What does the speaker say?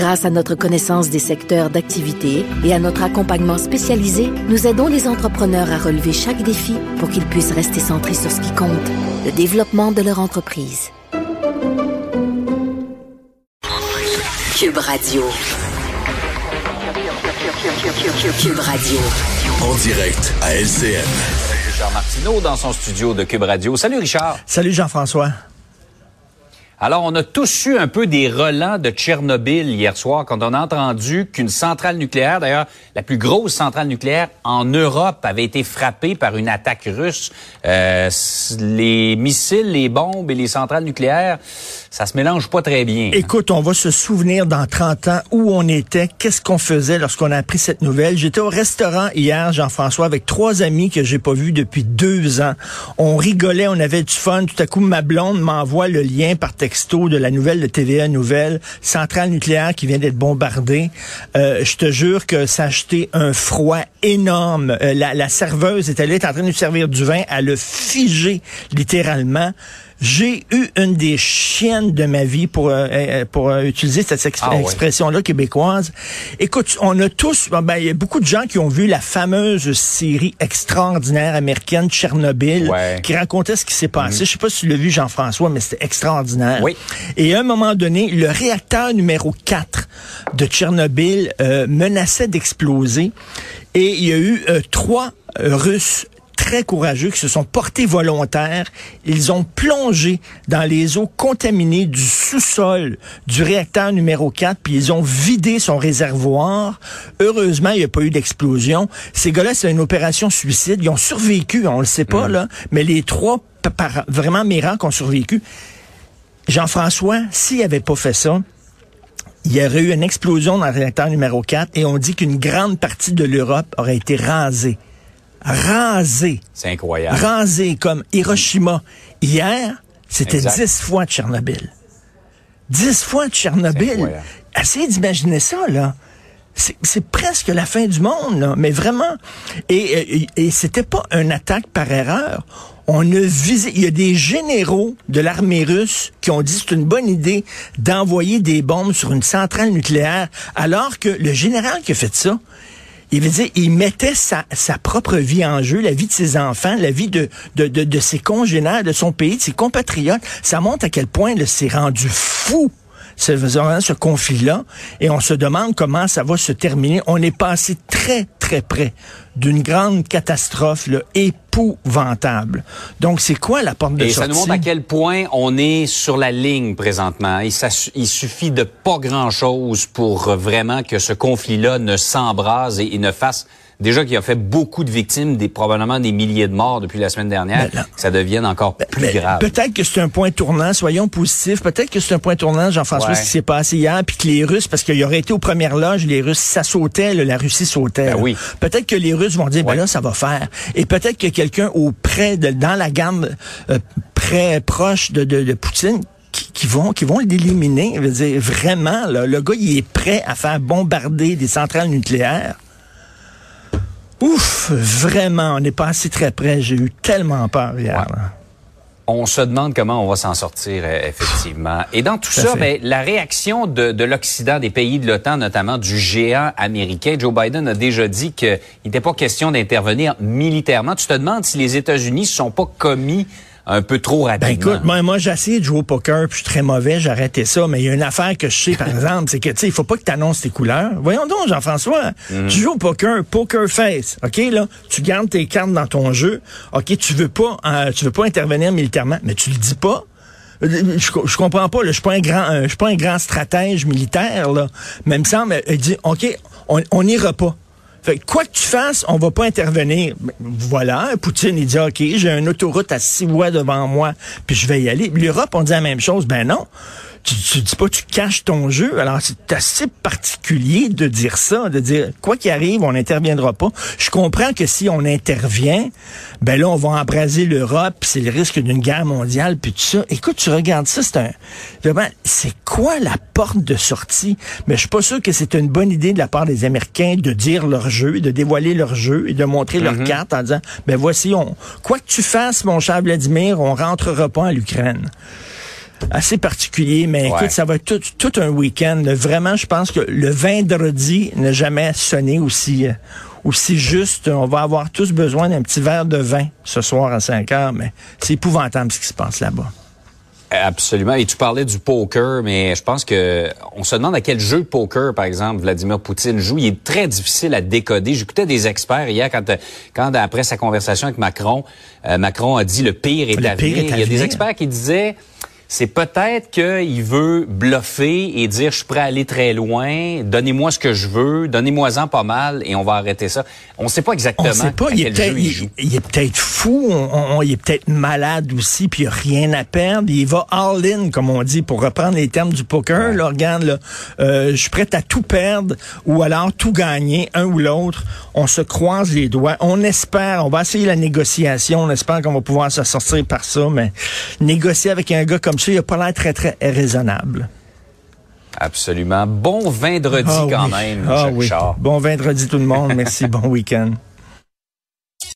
Grâce à notre connaissance des secteurs d'activité et à notre accompagnement spécialisé, nous aidons les entrepreneurs à relever chaque défi pour qu'ils puissent rester centrés sur ce qui compte, le développement de leur entreprise. Cube Radio. Cube Radio. En direct à LCN. Richard Martineau dans son studio de Cube Radio. Salut Richard. Salut Jean-François. Alors, on a tous eu un peu des relents de Tchernobyl hier soir quand on a entendu qu'une centrale nucléaire, d'ailleurs la plus grosse centrale nucléaire en Europe, avait été frappée par une attaque russe. Euh, les missiles, les bombes et les centrales nucléaires, ça se mélange pas très bien. Écoute, on va se souvenir dans 30 ans où on était, qu'est-ce qu'on faisait lorsqu'on a appris cette nouvelle. J'étais au restaurant hier, Jean-François, avec trois amis que j'ai pas vus depuis deux ans. On rigolait, on avait du fun. Tout à coup, ma blonde m'envoie le lien par texte de la nouvelle de TVA Nouvelle, centrale nucléaire qui vient d'être bombardée. Euh, je te jure que ça a acheté un froid énorme. Euh, la, la, serveuse est allée, est en train de nous servir du vin, elle a figé littéralement. J'ai eu une des chiennes de ma vie pour euh, euh, pour euh, utiliser cette ah expression-là québécoise. Écoute, on a tous, ben, il y a beaucoup de gens qui ont vu la fameuse série extraordinaire américaine Tchernobyl, qui racontait ce qui s'est passé. Mhm. Je sais pas si tu l'as vu, Jean-François, mais c'était extraordinaire. Oui. Et à un moment donné, le réacteur numéro 4 de Tchernobyl menaçait d'exploser. Et il y a eu trois Russes très courageux qui se sont portés volontaires. Ils ont plongé dans les eaux contaminées du sous-sol du réacteur numéro 4, puis ils ont vidé son réservoir. Heureusement, il n'y a pas eu d'explosion. Ces gars-là, c'est une opération suicide. Ils ont survécu, on le sait pas, mm. là, mais les trois, par, vraiment miracles, ont survécu. Jean-François, s'il avait pas fait ça, il y aurait eu une explosion dans le réacteur numéro 4 et on dit qu'une grande partie de l'Europe aurait été rasée rasé. C'est incroyable. Rasé comme Hiroshima. Hier, c'était dix fois Tchernobyl. Dix fois Tchernobyl. Essayez d'imaginer ça, là. C'est presque la fin du monde, là, mais vraiment. Et, et, et c'était pas une attaque par erreur. On a visé, il y a des généraux de l'armée russe qui ont dit c'est une bonne idée d'envoyer des bombes sur une centrale nucléaire, alors que le général qui a fait ça, il veut dire, il mettait sa, propre vie en jeu, la vie de ses enfants, la vie de, de, de, ses congénères, de son pays, de ses compatriotes. Ça montre à quel point il s'est rendu fou ce, ce conflit-là, et on se demande comment ça va se terminer. On est passé très, très près d'une grande catastrophe là, épouvantable. Donc, c'est quoi la porte de et sortie? ça nous montre à quel point on est sur la ligne présentement. Et ça, il suffit de pas grand-chose pour vraiment que ce conflit-là ne s'embrase et, et ne fasse déjà qu'il a fait beaucoup de victimes, des, probablement des milliers de morts depuis la semaine dernière, ben ça devienne encore ben, plus grave. Peut-être que c'est un point tournant, soyons positifs. Peut-être que c'est un point tournant, Jean-François, ce qui s'est passé hier, puis que les Russes, parce qu'il y aurait été aux premières loges, les Russes, ça sautait, la Russie sautait. Ben oui. Peut-être que les Russes vont dire, ben là, ça va faire. Et peut-être que quelqu'un au près, de, dans la gamme euh, très proche de, de, de Poutine, qui, vont qui vont l'éliminer. Vraiment, là, le gars, il est prêt à faire bombarder des centrales nucléaires. Ouf, vraiment, on n'est pas assez très près. J'ai eu tellement peur hier. On se demande comment on va s'en sortir, euh, effectivement. Et dans tout, ça, ben, la réaction de, de l'Occident, des pays de l'OTAN, notamment du géant américain, Joe Biden a déjà dit qu'il n'était pas question d'intervenir militairement. Tu te demandes si les États-Unis ne sont pas commis un peu trop rapidement. Ben écoute, moi, moi j'ai essayé de jouer au poker, puis je suis très mauvais, j'ai arrêté ça, mais il y a une affaire que je sais, par exemple, c'est que, tu sais, il faut pas que tu annonces tes couleurs. Voyons donc, Jean-François, mhm. tu joues au poker, poker face, OK, là, tu gardes tes cartes dans ton jeu, OK, tu veux pas, euh, tu veux pas intervenir militairement, mais tu le dis pas. Euh, je, je comprends pas, là, je suis pas un grand, euh, je suis pas un grand stratège militaire, là, mais il me semble, il dit, OK, on n'ira pas. Fait quoi que tu fasses, on va pas intervenir. Ben, voilà, Poutine, il dit, OK, j'ai une autoroute à six voies devant moi, puis je vais y aller. L'Europe, on dit la même chose. Ben non. Tu, tu dis pas tu caches ton jeu. Alors c'est assez particulier de dire ça, de dire quoi qu'il arrive, on n'interviendra pas. Je comprends que si on intervient, ben là on va embraser l'Europe, c'est le risque d'une guerre mondiale puis tout ça. Écoute, tu regardes ça, c'est un vraiment c'est quoi la porte de sortie? Mais je suis pas sûr que c'est une bonne idée de la part des Américains de dire leur jeu, de dévoiler leur jeu et de montrer leur mhm. carte en disant ben voici on quoi que tu fasses mon cher Vladimir, on rentrera pas à l'Ukraine assez particulier, mais écoute, ça va être tout, tout un week-end. Vraiment, je pense que le vendredi n'a jamais sonné aussi, euh, aussi juste. On va avoir tous besoin d'un petit verre de vin ce soir à 5 heures, mais c'est épouvantable ce qui se passe là-bas. Absolument. Et tu parlais du poker, mais je pense que on se demande à quel jeu de poker, par exemple, Vladimir Poutine joue. Il est très difficile à décoder. J'écoutais des experts hier quand, quand après sa conversation avec Macron, euh, Macron a dit le pire est le à venir. Il y a des experts qui disaient c'est peut-être qu'il veut bluffer et dire je suis prêt à aller très loin, donnez-moi ce que je veux, donnez-moi-en pas mal et on va arrêter ça. On ne sait pas exactement. On sait pas. il, est il, est peut-être fou, il est peut-être malade aussi, puis il a rien à perdre. Il va all-in, comme on dit, pour reprendre les termes du poker. Là, regarde, là, euh, je suis prêt à tout perdre ou alors tout gagner, un ou l'autre. On se croise les doigts. On espère, on va essayer la négociation. On espère qu'on va pouvoir se sortir par ça, mais négocier avec un gars comme ça, il n'a pas l'air très, très raisonnable. Absolument. Bon vendredi ah quand même, ah, oui. Bon vendredi tout le monde. Merci. bon week-end.